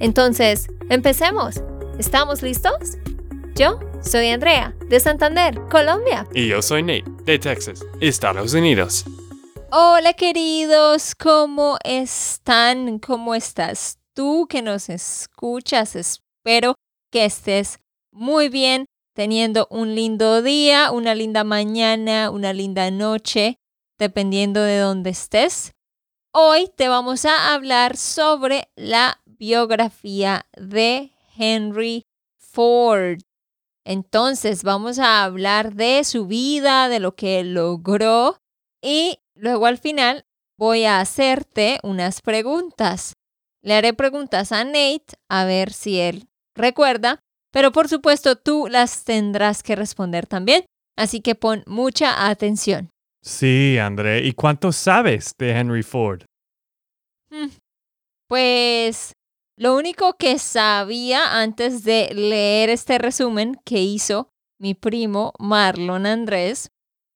Entonces, empecemos. ¿Estamos listos? Yo soy Andrea, de Santander, Colombia. Y yo soy Nate, de Texas, Estados Unidos. Hola queridos, ¿cómo están? ¿Cómo estás tú que nos escuchas? Espero que estés muy bien teniendo un lindo día, una linda mañana, una linda noche, dependiendo de dónde estés. Hoy te vamos a hablar sobre la biografía de Henry Ford. Entonces vamos a hablar de su vida, de lo que logró y luego al final voy a hacerte unas preguntas. Le haré preguntas a Nate a ver si él recuerda pero por supuesto tú las tendrás que responder también, así que pon mucha atención. Sí, André. ¿Y cuánto sabes de Henry Ford? Mm, pues lo único que sabía antes de leer este resumen que hizo mi primo Marlon Andrés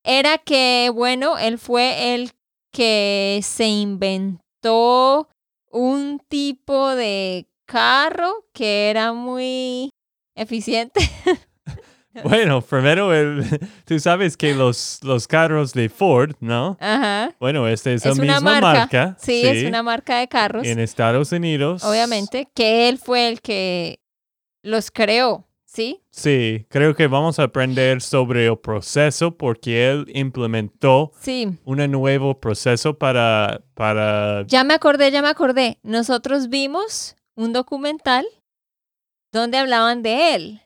era que, bueno, él fue el que se inventó un tipo de carro que era muy eficiente. Bueno, primero, tú sabes que los, los carros de Ford, ¿no? Ajá. Bueno, esta es, la misma marca. Sí, es una marca de carros. En Estados Unidos. Obviamente, que él fue el que los creó, ¿sí? Sí, creo que vamos a aprender sobre el proceso porque él implementó sí. un nuevo proceso para, para... Ya me acordé, ya me acordé. Nosotros vimos un documental donde hablaban de él.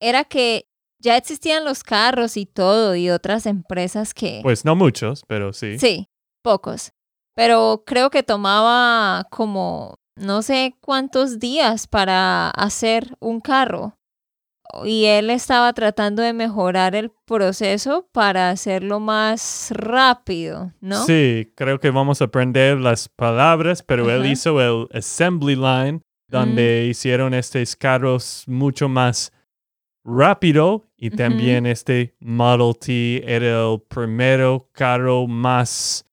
Era que ya existían los carros y todo y otras empresas que... Pues no muchos, pero sí. Sí, pocos. Pero creo que tomaba como no sé cuántos días para hacer un carro. Y él estaba tratando de mejorar el proceso para hacerlo más rápido, ¿no? Sí, creo que vamos a aprender las palabras, pero él hizo el assembly line donde mm. hicieron estos carros mucho más rápido y también este Model T era el primero carro más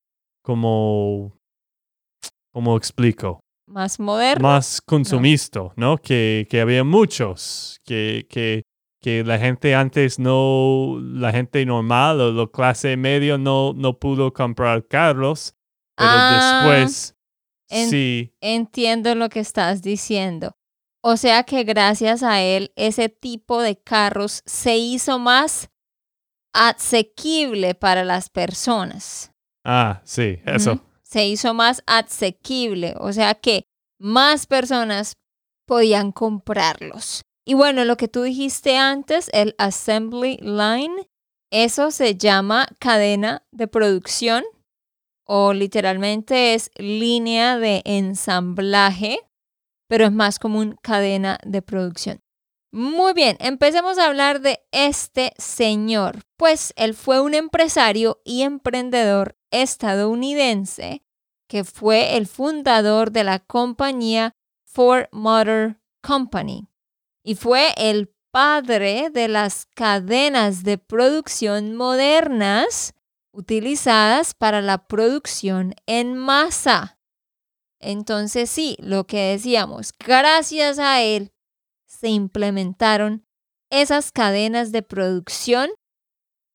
como, ¿cómo explico? Más moderno. Más consumista, ¿no? Que, que, había muchos, que, que, que la gente antes no, la gente normal o la clase medio no, no pudo comprar carros, pero ah. después sí. Entiendo lo que estás diciendo. O sea que gracias a él ese tipo de carros se hizo más asequible para las personas. Ah, sí, eso. Se hizo más asequible, o sea que más personas podían comprarlos. Y bueno, lo que tú dijiste antes, el assembly line, eso se llama cadena de producción o literalmente es línea de ensamblaje, pero es más común cadena de producción. Muy bien, empecemos a hablar de este señor, pues él fue un empresario y emprendedor estadounidense que fue el fundador de la compañía Ford Motor Company y fue el padre de las cadenas de producción modernas utilizadas para la producción en masa. Entonces sí, lo que decíamos, gracias a él se implementaron esas cadenas de producción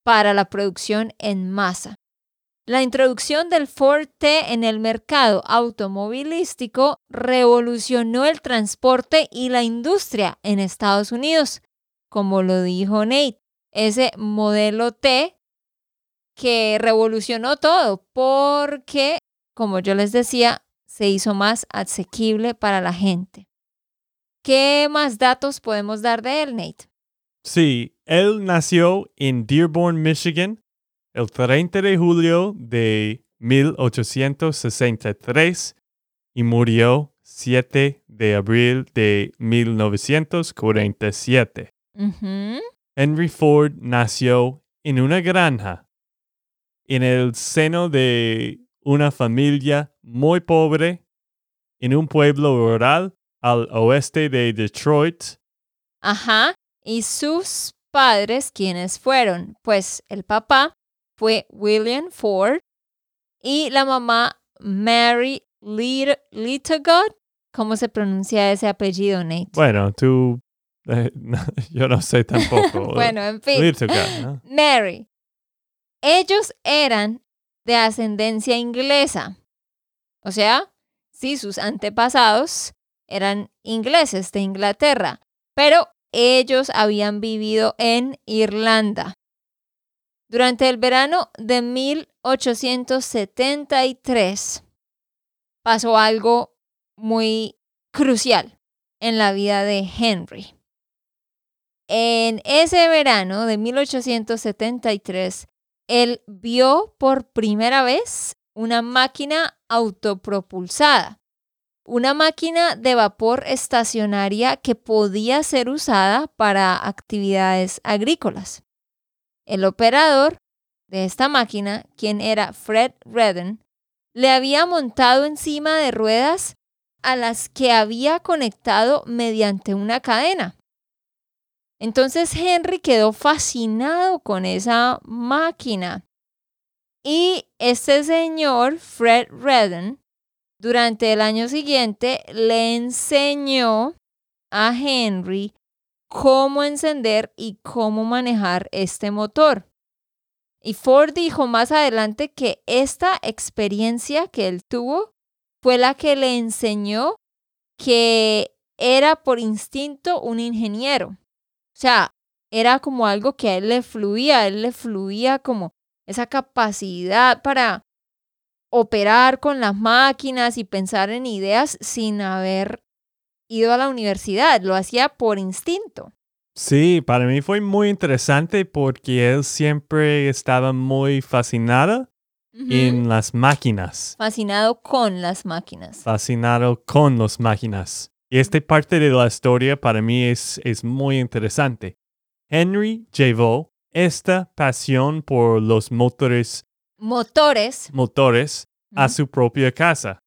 para la producción en masa. La introducción del Ford T en el mercado automovilístico revolucionó el transporte y la industria en Estados Unidos. Como lo dijo Nate, ese modelo T que revolucionó todo porque, como yo les decía, se hizo más asequible para la gente. ¿Qué más datos podemos dar de él, Nate? Sí, él nació en Dearborn, Michigan, el 30 de julio de 1863 y murió 7 de abril de 1947. Ujú. Henry Ford nació en una granja, en el seno de una familia muy pobre, en un pueblo rural al oeste de Detroit. Ajá. Y sus padres, ¿quiénes fueron? Pues el papá fue William Ford y la mamá Mary Lit- Littlegood. ¿Cómo se pronuncia ese apellido, Nate? Bueno, tú, eh, yo no sé tampoco. bueno, en fin. Littlegood, ¿no? Mary. Ellos eran de ascendencia inglesa. O sea, sí, sus antepasados eran ingleses de Inglaterra, pero ellos habían vivido en Irlanda. Durante el verano de 1873 pasó algo muy crucial en la vida de Henry. En ese verano de 1873, él vio por primera vez una máquina autopropulsada, una máquina de vapor estacionaria que podía ser usada para actividades agrícolas. El operador de esta máquina, quien era Fred Redden, le había montado encima de ruedas a las que había conectado mediante una cadena. Entonces Henry quedó fascinado con esa máquina. Y este señor, Fred Redden, durante el año siguiente le enseñó a Henry cómo encender y cómo manejar este motor. Y Ford dijo más adelante que esta experiencia que él tuvo fue la que le enseñó que era por instinto un ingeniero. O sea, era como algo que a él le fluía, a él le fluía como esa capacidad para operar con las máquinas y pensar en ideas sin haber ido a la universidad, lo hacía por instinto. Sí, para mí fue muy interesante porque él siempre estaba muy fascinado Ujú. en las máquinas, Fascinado con las máquinas. fascinado con las máquinas. Y esta parte de la historia para mí es, es muy interesante. Henry llevó esta pasión por los motores, Motores. motores a su propia casa.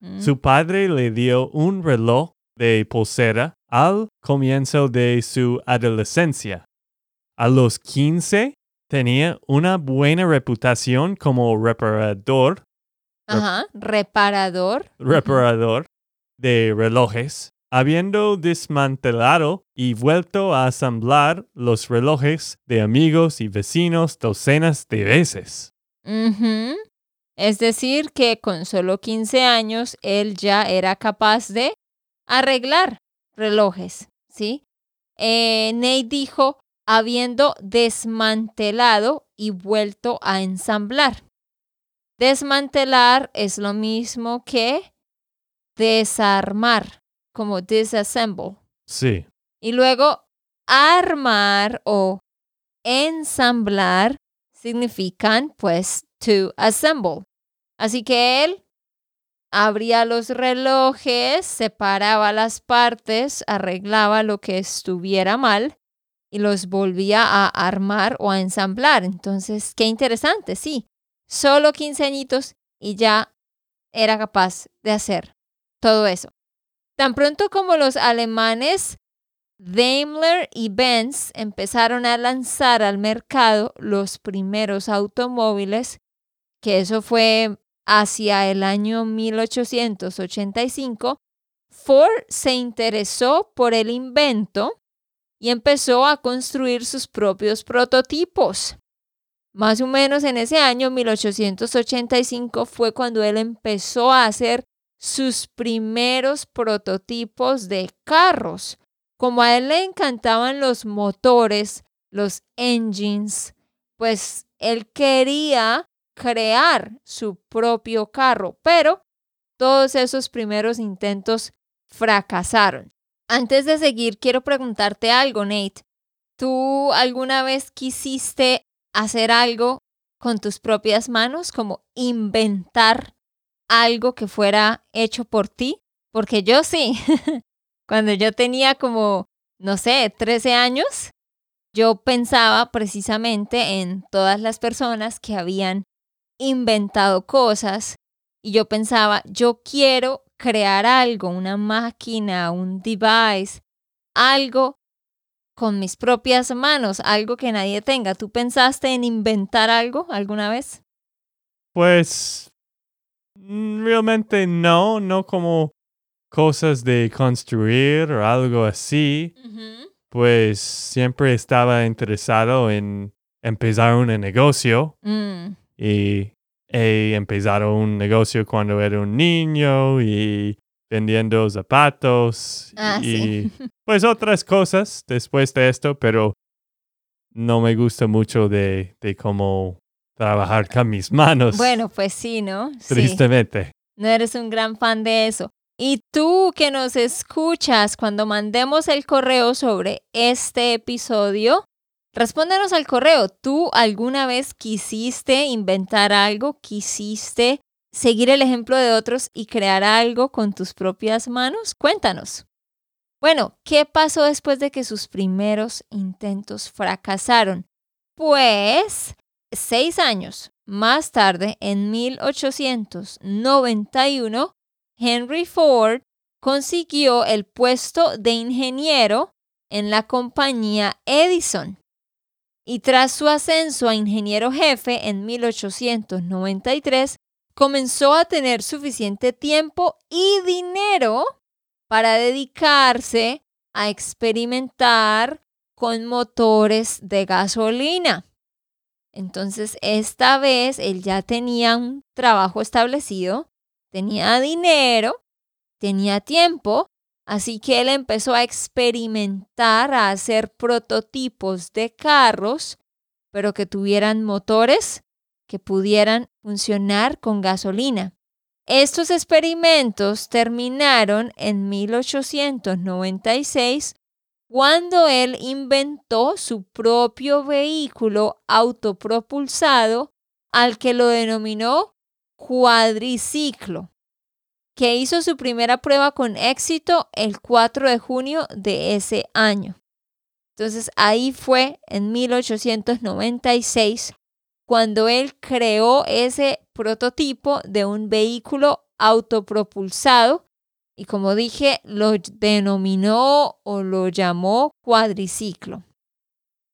Mm. Su padre le dio un reloj de pulsera al comienzo de su adolescencia. A los 15 tenía una buena reputación como reparador, Ajá. Reparador. Reparador de relojes, habiendo desmantelado y vuelto a asamblar los relojes de amigos y vecinos docenas de veces. Es decir, que con solo 15 años él ya era capaz de arreglar relojes, ¿sí? Eh, Nate dijo, habiendo desmantelado y vuelto a ensamblar. Desmantelar es lo mismo que desarmar, como disassemble. Sí, Y luego armar o ensamblar significan pues to assemble. Así que él abría los relojes, separaba las partes, arreglaba lo que estuviera mal y los volvía a armar o a ensamblar. Entonces, qué interesante, sí. Solo 15 añitos y ya era capaz de hacer todo eso. Tan pronto como los alemanes Daimler y Benz empezaron a lanzar al mercado los primeros automóviles, que eso fue hacia el año 1885, Ford se interesó por el invento y empezó a construir sus propios prototipos. Más o menos en ese año 1885 fue cuando él empezó a hacer sus primeros prototipos de carros. Como a él le encantaban los motores, los engines, pues él quería crear su propio carro, pero todos esos primeros intentos fracasaron. Antes de seguir, quiero preguntarte algo, Nate. ¿Tú alguna vez quisiste hacer algo con tus propias manos, como inventar algo que fuera hecho por ti? porque yo sí. Cuando yo tenía como, no sé, 13 años, yo pensaba precisamente en todas las personas que habían inventado cosas y yo pensaba, yo quiero crear algo, una máquina, un device, algo con mis propias manos, algo que nadie tenga. ¿Tú pensaste en inventar algo alguna vez? Pues realmente no, no como cosas de construir o algo así. Pues siempre estaba interesado en empezar un negocio Mm, y he empezado un negocio cuando era un niño y vendiendo zapatos Ah, y sí. pues otras cosas después de esto, pero no me gusta mucho de, de cómo trabajar con mis manos. Bueno, pues sí, ¿no? Sí. tristemente. No eres un gran fan de eso. Y tú que nos escuchas cuando mandemos el correo sobre este episodio, respóndenos al correo. ¿Tú alguna vez quisiste inventar algo? ¿Quisiste seguir el ejemplo de otros y crear algo con tus propias manos? Cuéntanos. Bueno, ¿qué pasó después de que sus primeros intentos fracasaron? Pues, seis años más tarde, en 1891, Henry Ford consiguió el puesto de ingeniero en la compañía Edison. Y tras su ascenso a ingeniero jefe en 1893, comenzó a tener suficiente tiempo y dinero para dedicarse a experimentar con motores de gasolina. Entonces, esta vez él ya tenía un trabajo establecido, tenía dinero, tenía tiempo, así que él empezó a experimentar, a hacer prototipos de carros, pero que tuvieran motores que pudieran funcionar con gasolina. Estos experimentos terminaron en 1896 cuando él inventó su propio vehículo autopropulsado al que lo denominó cuadriciclo, que hizo su primera prueba con éxito el 4 de junio de ese año. Entonces ahí fue en 1896 cuando él creó ese prototipo de un vehículo autopropulsado y como dije, lo denominó o lo llamó cuadriciclo.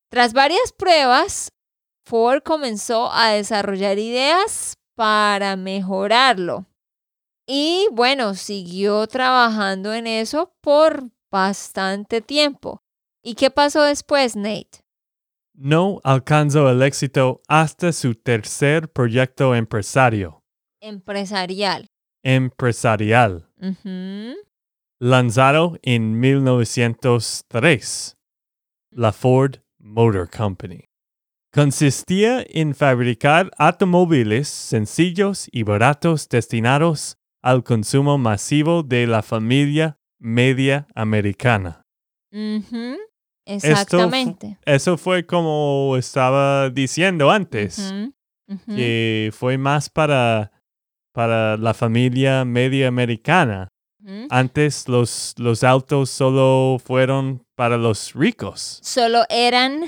Tras varias pruebas, Ford comenzó a desarrollar ideas para mejorarlo. Y bueno, siguió trabajando en eso por bastante tiempo. ¿Y qué pasó después, Nate? No alcanzó el éxito hasta su tercer proyecto empresario, Empresarial. empresarial, Ujú. lanzado en 1903, la Ford Motor Company. Consistía en fabricar automóviles sencillos y baratos destinados al consumo masivo de la familia media americana. Exactamente. Eso fue como estaba diciendo antes. Que fue más para, para la familia media americana. Antes los, los autos solo fueron para los ricos, Solo eran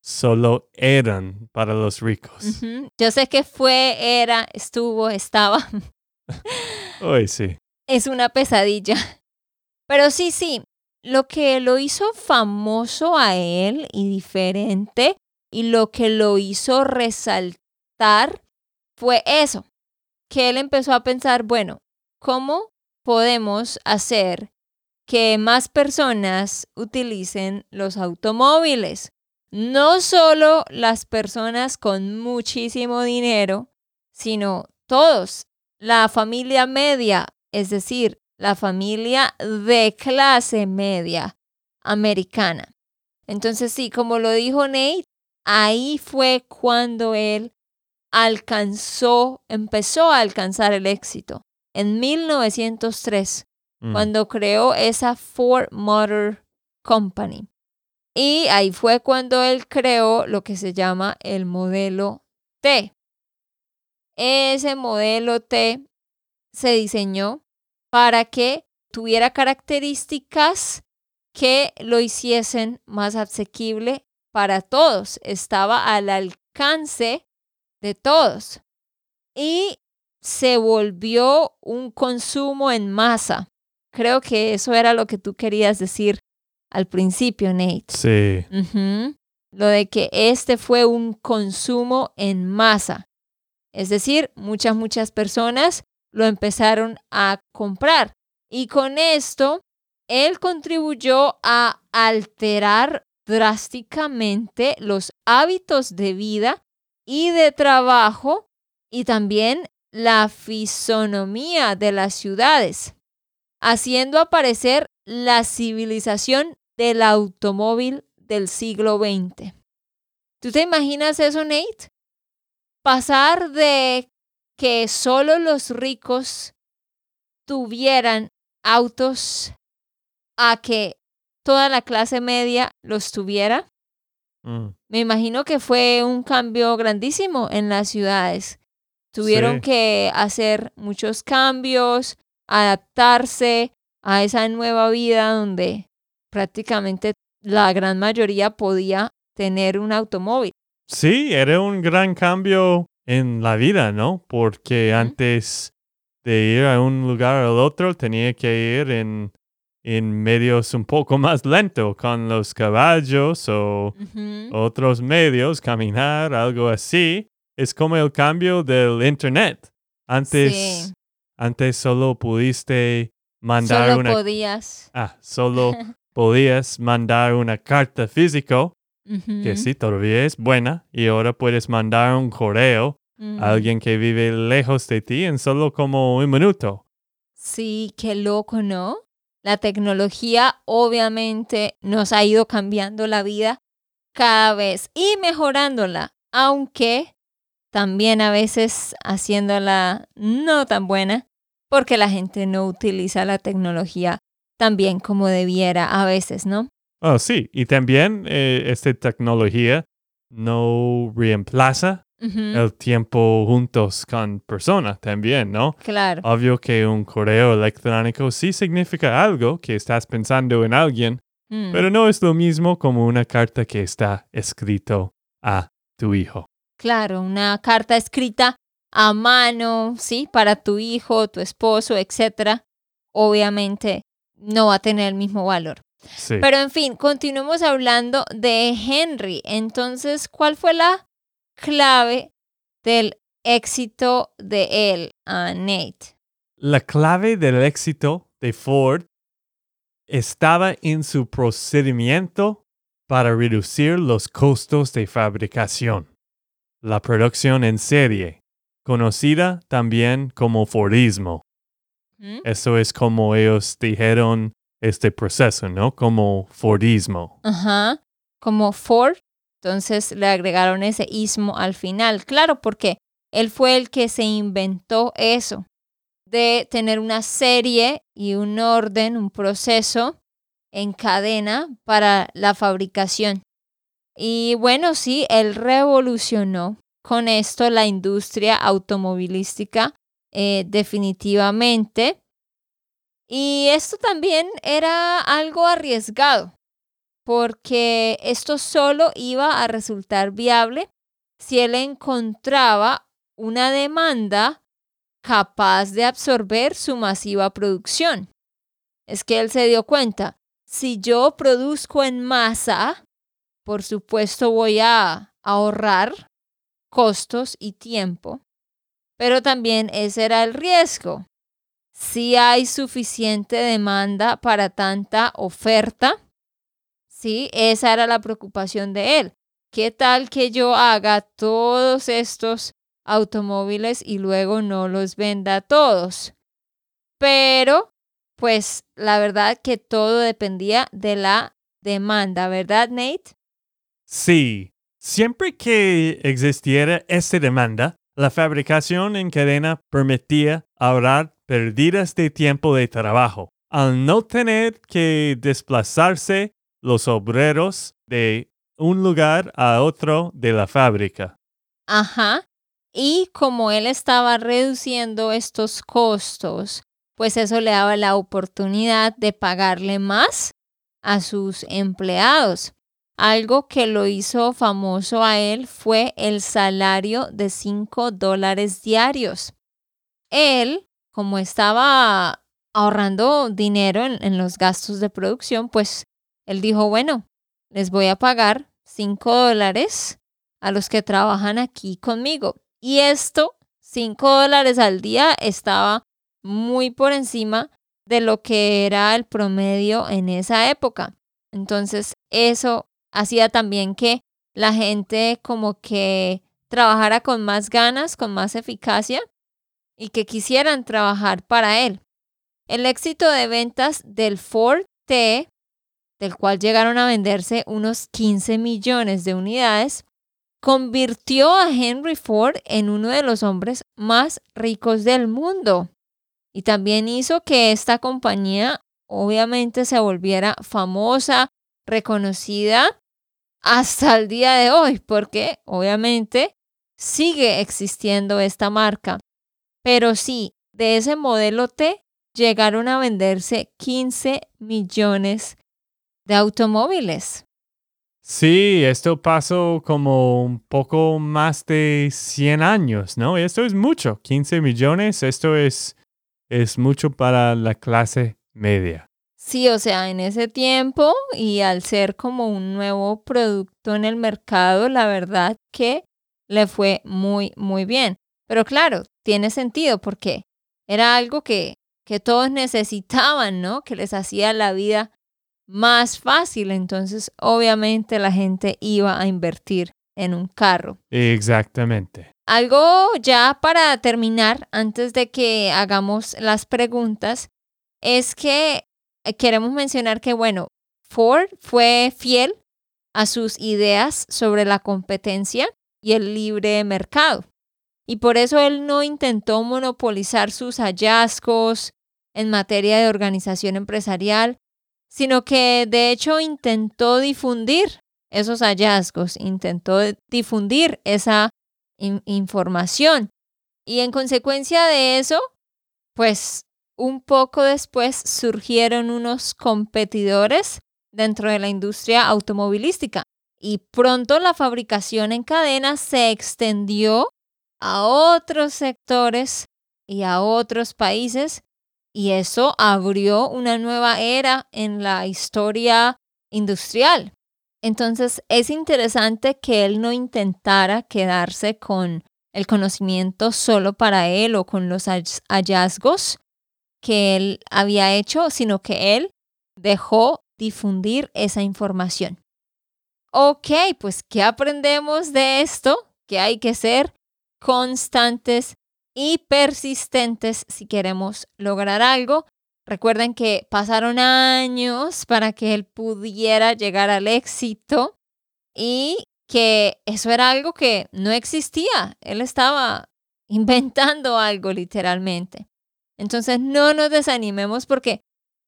solo eran para los ricos. Yo sé que fue, era, estuvo, estaba. Uy, sí. es una pesadilla. Pero sí, sí, lo que lo hizo famoso a él y diferente y lo que lo hizo resaltar fue eso, que él empezó a pensar, bueno, ¿cómo podemos hacer que más personas utilicen los automóviles? No solo las personas con muchísimo dinero, sino todos, la familia media, es decir, la familia de clase media americana. Entonces sí, como lo dijo Nate, ahí fue cuando él alcanzó, empezó a alcanzar el éxito. En 1903, Mm. cuando creó esa Ford Motor Company. Y ahí fue cuando él creó lo que se llama el modelo T. Ese modelo T se diseñó para que tuviera características que lo hiciesen más asequible para todos. Estaba al alcance de todos. Y se volvió un consumo en masa. Creo que eso era lo que tú querías decir al principio, Nate. Sí. Lo de que este fue un consumo en masa. Es decir, muchas, muchas personas lo empezaron a comprar. Y con esto, él contribuyó a alterar drásticamente los hábitos de vida y de trabajo y también la fisonomía de las ciudades, haciendo aparecer la civilización del automóvil del siglo XX. ¿Tú te imaginas eso, Nate? Pasar de que solo los ricos tuvieran autos a que toda la clase media los tuviera. Mm. Me imagino que fue un cambio grandísimo en las ciudades. Tuvieron Sí. que hacer muchos cambios, adaptarse a esa nueva vida donde prácticamente la gran mayoría podía tener un automóvil. Sí, era un gran cambio en la vida, ¿no? Porque antes de ir a un lugar al otro tenía que ir en, en medios un poco más lento, con los caballos o Ujú. otros medios, caminar, algo así. Es como el cambio del Internet. Antes, Sí. antes solo pudiste mandar Solo una... podías. Ah, solo podías mandar una carta físico, que Ujú. sí, todavía es buena, y ahora puedes mandar un correo Mm. a alguien que vive lejos de ti en solo como un minuto. Sí, qué loco, ¿no? La tecnología obviamente nos ha ido cambiando la vida cada vez y mejorándola, aunque también a veces haciéndola no tan buena, porque la gente no utiliza la tecnología tan bien como debiera a veces, ¿no? Oh, sí, y también eh, esta tecnología no reemplaza El tiempo juntos con personas también, ¿no? Claro. Obvio que un correo electrónico sí significa algo, que estás pensando en alguien, Mm, pero no es lo mismo como una carta que está escrito a tu hijo. Claro, una carta escrita a mano, ¿sí? Para tu hijo, tu esposo, etcétera, obviamente no va a tener el mismo valor. Sí. Pero en fin, continuemos hablando de Henry. Entonces, ¿cuál fue la clave del éxito de él, a Nate? La clave del éxito de Ford estaba en su procedimiento para reducir los costos de fabricación. La producción en serie, conocida también como Fordismo. ¿Mm? Eso es como ellos dijeron este proceso, ¿no? Como Fordismo. Ajá, como Ford. Entonces le agregaron ese ismo al final. Claro, porque él fue el que se inventó eso, de tener una serie y un orden, un proceso en cadena para la fabricación. Y bueno, sí, él revolucionó con esto la industria automovilística eh, definitivamente. Y esto también era algo arriesgado, porque esto solo iba a resultar viable si él encontraba una demanda capaz de absorber su masiva producción. Es que él se dio cuenta, si yo produzco en masa, por supuesto voy a ahorrar costos y tiempo, pero también ese era el riesgo. Si hay suficiente demanda para tanta oferta, sí, esa era la preocupación de él. ¿Qué tal que yo haga todos estos automóviles y luego no los venda todos? Pero, pues la verdad que todo dependía de la demanda, ¿verdad, Nate? Sí, siempre que existiera esta demanda, la fabricación en cadena permitía ahorrar pérdidas de tiempo de trabajo, al no tener que desplazarse los obreros de un lugar a otro de la fábrica. Ajá. Y como él estaba reduciendo estos costos, pues eso le daba la oportunidad de pagarle más a sus empleados. Algo que lo hizo famoso a él fue el salario de 5 dólares diarios. Él, como estaba ahorrando dinero en, los gastos de producción, pues él dijo, bueno, les voy a pagar 5 dólares a los que trabajan aquí conmigo. Y esto, 5 dólares al día, estaba muy por encima de lo que era el promedio en esa época. Entonces, eso hacía también que la gente como que trabajara con más ganas, con más eficacia y que quisieran trabajar para él. El éxito de ventas del Ford T, del cual llegaron a venderse unos 15 millones de unidades, convirtió a Henry Ford en uno de los hombres más ricos del mundo y también hizo que esta compañía obviamente se volviera famosa, reconocida hasta el día de hoy, porque obviamente sigue existiendo esta marca. Pero sí, de ese modelo T llegaron a venderse 15 millones de automóviles. Sí, esto pasó como un poco más de 100 años, ¿no? Esto es mucho, 15 millones, esto es es mucho para la clase media. Sí, o sea, en ese tiempo y al ser como un nuevo producto en el mercado, la verdad que le fue muy, muy bien. Pero claro, tiene sentido porque era algo que, que todos necesitaban, ¿no? Que les hacía la vida más fácil. Entonces, obviamente la gente iba a invertir en un carro. Exactamente. Algo ya para terminar, antes de que hagamos las preguntas, es que eh, queremos mencionar que, bueno, Ford fue fiel a sus ideas sobre la competencia y el libre mercado. Y por eso él no intentó monopolizar sus hallazgos en materia de organización empresarial, sino que de hecho intentó difundir esos hallazgos, intentó difundir esa información. Y en consecuencia de eso, pues un poco después surgieron unos competidores dentro de la industria automovilística y pronto la fabricación en cadena se extendió a otros sectores y a otros países y eso abrió una nueva era en la historia industrial. Entonces es interesante que él no intentara quedarse con el conocimiento solo para él o con los hallazgos que él había hecho, sino que él dejó difundir esa información. Ok, pues ¿qué aprendemos de esto? Que hay que ser constantes y persistentes si queremos lograr algo Recuerden que pasaron años para que él pudiera llegar al éxito y que eso era algo que no existía. Él estaba inventando algo literalmente. Entonces no nos desanimemos porque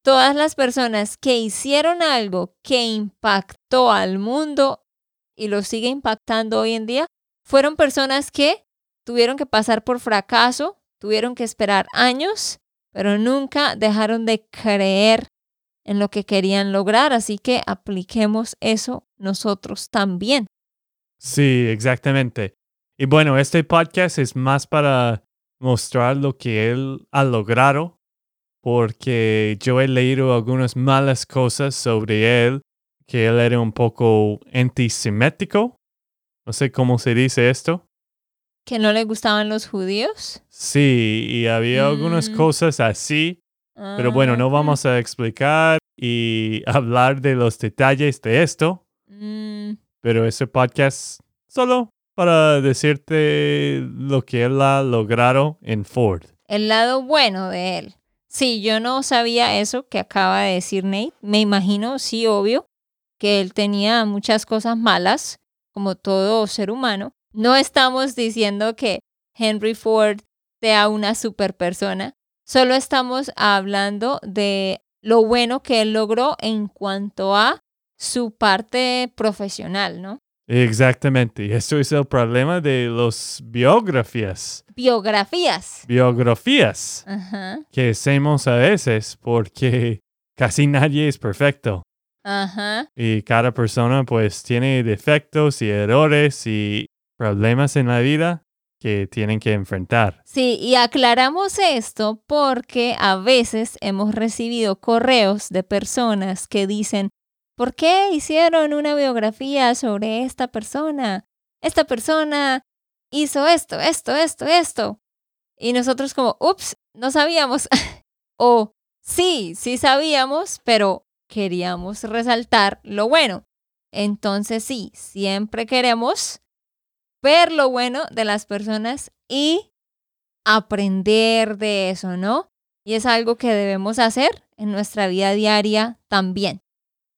todas las personas que hicieron algo que impactó al mundo y lo sigue impactando hoy en día, fueron personas que tuvieron que pasar por fracaso, tuvieron que esperar años pero nunca dejaron de creer en lo que querían lograr, así que apliquemos eso nosotros también. Sí, exactamente. Y bueno, este podcast es más para mostrar lo que él ha logrado, porque yo he leído algunas malas cosas sobre él, que él era un poco antisemético. No sé cómo se dice esto que no le gustaban los judíos. Sí, y había algunas mm. cosas así, pero bueno, no ah. vamos a explicar y hablar de los detalles de esto. Mm. Pero ese podcast solo para decirte lo que él ha logrado en Ford. El lado bueno de él. Sí, yo no sabía eso que acaba de decir Nate. Me imagino, sí, obvio, que él tenía muchas cosas malas, como todo ser humano, no estamos diciendo que Henry Ford sea una super persona, solo estamos hablando de lo bueno que él logró en cuanto a su parte profesional, ¿no? Exactamente. Y eso es el problema de los biografías. Biografías. Biografías Ajá. que hacemos a veces porque casi nadie es perfecto. Ajá. Y cada persona pues tiene defectos y errores y problemas en la vida que tienen que enfrentar. Sí, y aclaramos esto porque a veces hemos recibido correos de personas que dicen, ¿por qué hicieron una biografía sobre esta persona? Esta persona hizo esto, esto, esto, esto. Y nosotros como, ups, no sabíamos. o sí, sí sabíamos, pero queríamos resaltar lo bueno. Entonces sí, siempre queremos ver lo bueno de las personas y aprender de eso, ¿no? Y es algo que debemos hacer en nuestra vida diaria también.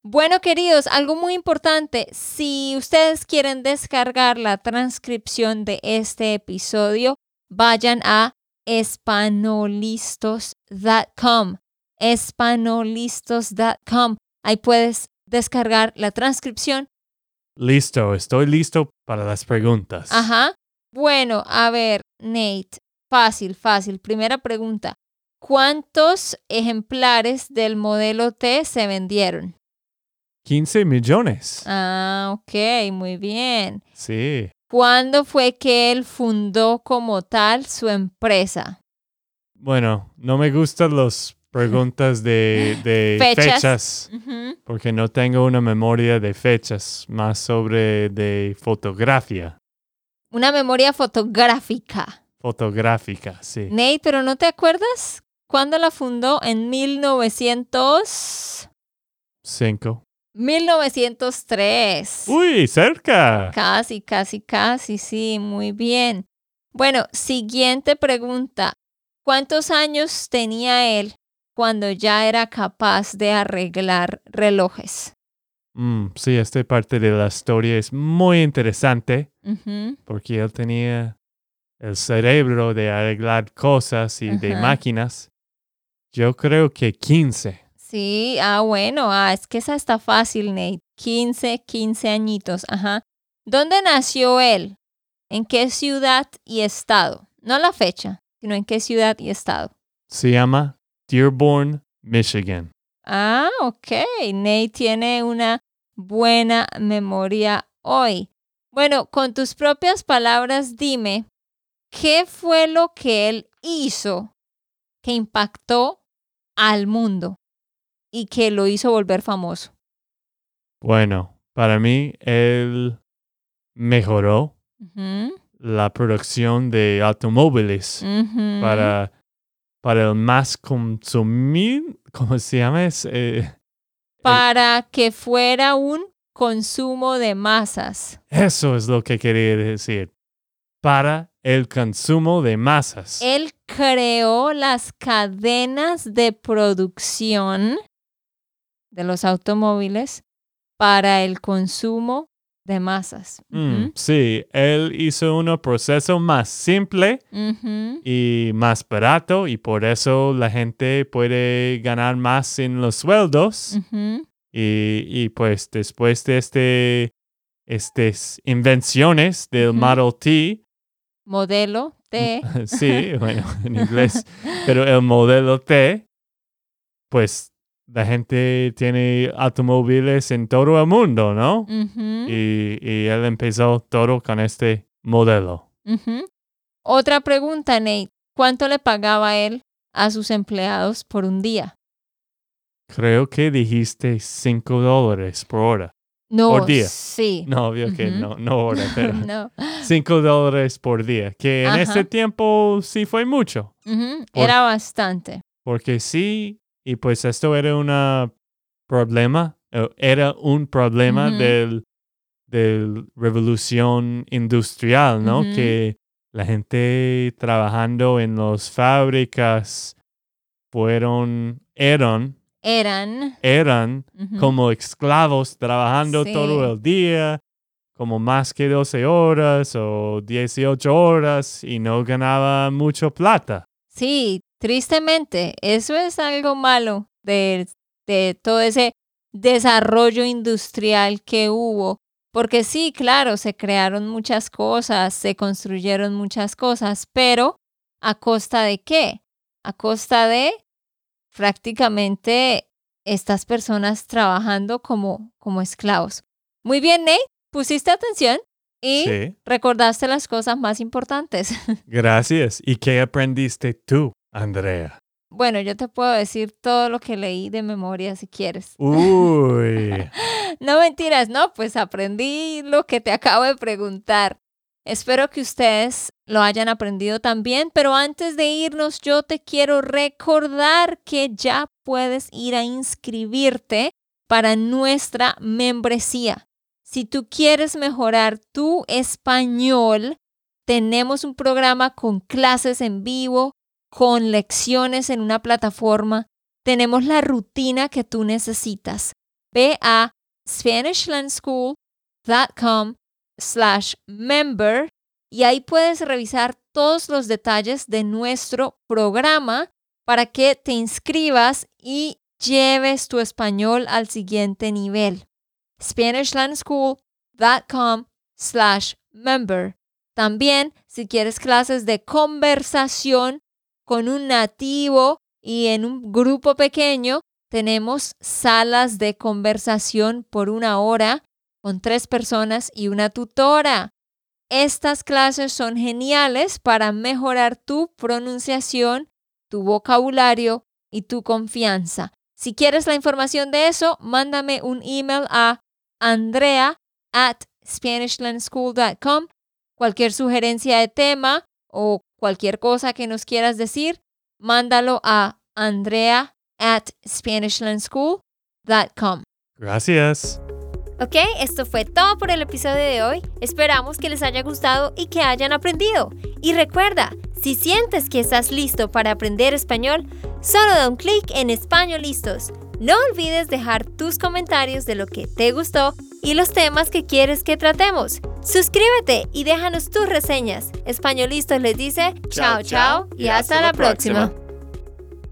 Bueno, queridos, algo muy importante, si ustedes quieren descargar la transcripción de este episodio, vayan a espanolistos.com. espanolistos.com. Ahí puedes descargar la transcripción. Listo, estoy listo para las preguntas. Ajá. Bueno, a ver, Nate, fácil, fácil. Primera pregunta. ¿Cuántos ejemplares del modelo T se vendieron? 15 millones. Ah, ok, muy bien. Sí. ¿Cuándo fue que él fundó como tal su empresa? Bueno, no me gustan las preguntas de, de Fechas. porque no tengo una memoria de fechas, más sobre de fotografía. Una memoria fotográfica. Fotográfica, sí. Nate, ¿pero no te acuerdas? ¿Cuándo la fundó? En 1900... Cinco. 1903. Uy, cerca. Casi, casi, casi, sí, muy bien. Bueno, siguiente pregunta. ¿Cuántos años tenía él cuando ya era capaz de arreglar relojes? Mm, sí, esta parte de la historia es muy interesante porque él tenía el cerebro de arreglar cosas y de máquinas. Yo creo que 15. Sí, ah, bueno, ah, es que esa está fácil, Nate. 15, 15 añitos, ajá. ¿Dónde nació él? ¿En qué ciudad y estado? No la fecha, sino en qué ciudad y estado. Se llama Dearborn, Michigan. Ah, ok. Nate tiene una buena memoria hoy. Bueno, con tus propias palabras, dime, ¿qué fue lo que él hizo que impactó al mundo y que lo hizo volver famoso? Bueno, para mí él mejoró la producción de automóviles para, para el más consumir, ¿cómo se llama? Es, eh, Para que fuera un consumo de masas. eso es lo que quería decir. Para el consumo de masas. Él creó las cadenas de producción de los automóviles para el consumo de masas. Mm, sí, él hizo un proceso más simple y más barato y por eso la gente puede ganar más en los sueldos. Y, y pues después de este, estas invenciones del. Model T, Modelo T. sí, bueno, en inglés, pero el modelo T, pues la gente tiene automóviles en todo el mundo, ¿no? Y, y él empezó todo con este modelo. Otra pregunta, Nate. ¿Cuánto le pagaba él a sus empleados por un día? Creo que dijiste 5 dólares por hora. No, Por día. sí. No, obvio que no, no hora, pero No. 5 dólares por día, que en Ajá. ese tiempo sí fue mucho. Por- Era bastante. Porque sí, y pues esto era un problema, eh, era un problema Ujú. del, del revolución industrial, ¿no? Que la gente trabajando en las fábricas fueron, eran, Eran. como esclavos trabajando Sí. todo el día, como más que 12 horas o 18 horas y no ganaba mucho plata. Sí, tristemente, eso es algo malo de, de todo ese desarrollo industrial que hubo, Porque sí, claro, se crearon muchas cosas, se construyeron muchas cosas, pero ¿a costa de qué? A costa de prácticamente estas personas trabajando como, como esclavos. Muy bien, Nate, pusiste atención y recordaste las cosas más importantes. Gracias. ¿Y qué aprendiste tú, Andrea? Bueno, yo te puedo decir todo lo que leí de memoria si quieres. Uy. no mentiras, no, pues aprendí lo que te acabo de preguntar. Espero que ustedes lo hayan aprendido también, pero antes de irnos yo te quiero recordar que ya puedes ir a inscribirte para nuestra membresía. Si tú quieres mejorar tu español, tenemos un programa con clases en vivo, con lecciones en una plataforma. Tenemos la rutina que tú necesitas. Ve a SpanishLandSchool.com slash member y ahí puedes revisar todos los detalles de nuestro programa para que te inscribas y lleves tu español al siguiente nivel. SpanishLandSchool.com slash member. También, si quieres clases de conversación con un nativo y en un grupo pequeño, tenemos salas de conversación por una hora con tres personas y una tutora. Estas clases son geniales para mejorar tu pronunciación, tu vocabulario y tu confianza. Si quieres la información de eso, mándame un email a andrea at SpanishLandSchool.com. Cualquier sugerencia de tema o cualquier cosa que nos quieras decir, mándalo a andrea at SpanishLandSchool.com. Gracias. Ok, esto fue todo por el episodio de hoy. Esperamos que les haya gustado y que hayan aprendido. Y recuerda, si sientes que estás listo para aprender español, solo da un clic en Español Listos. No olvides dejar tus comentarios de lo que te gustó y los temas que quieres que tratemos. Suscríbete y déjanos tus reseñas. Españolistos les dice chao chao y hasta, la próxima.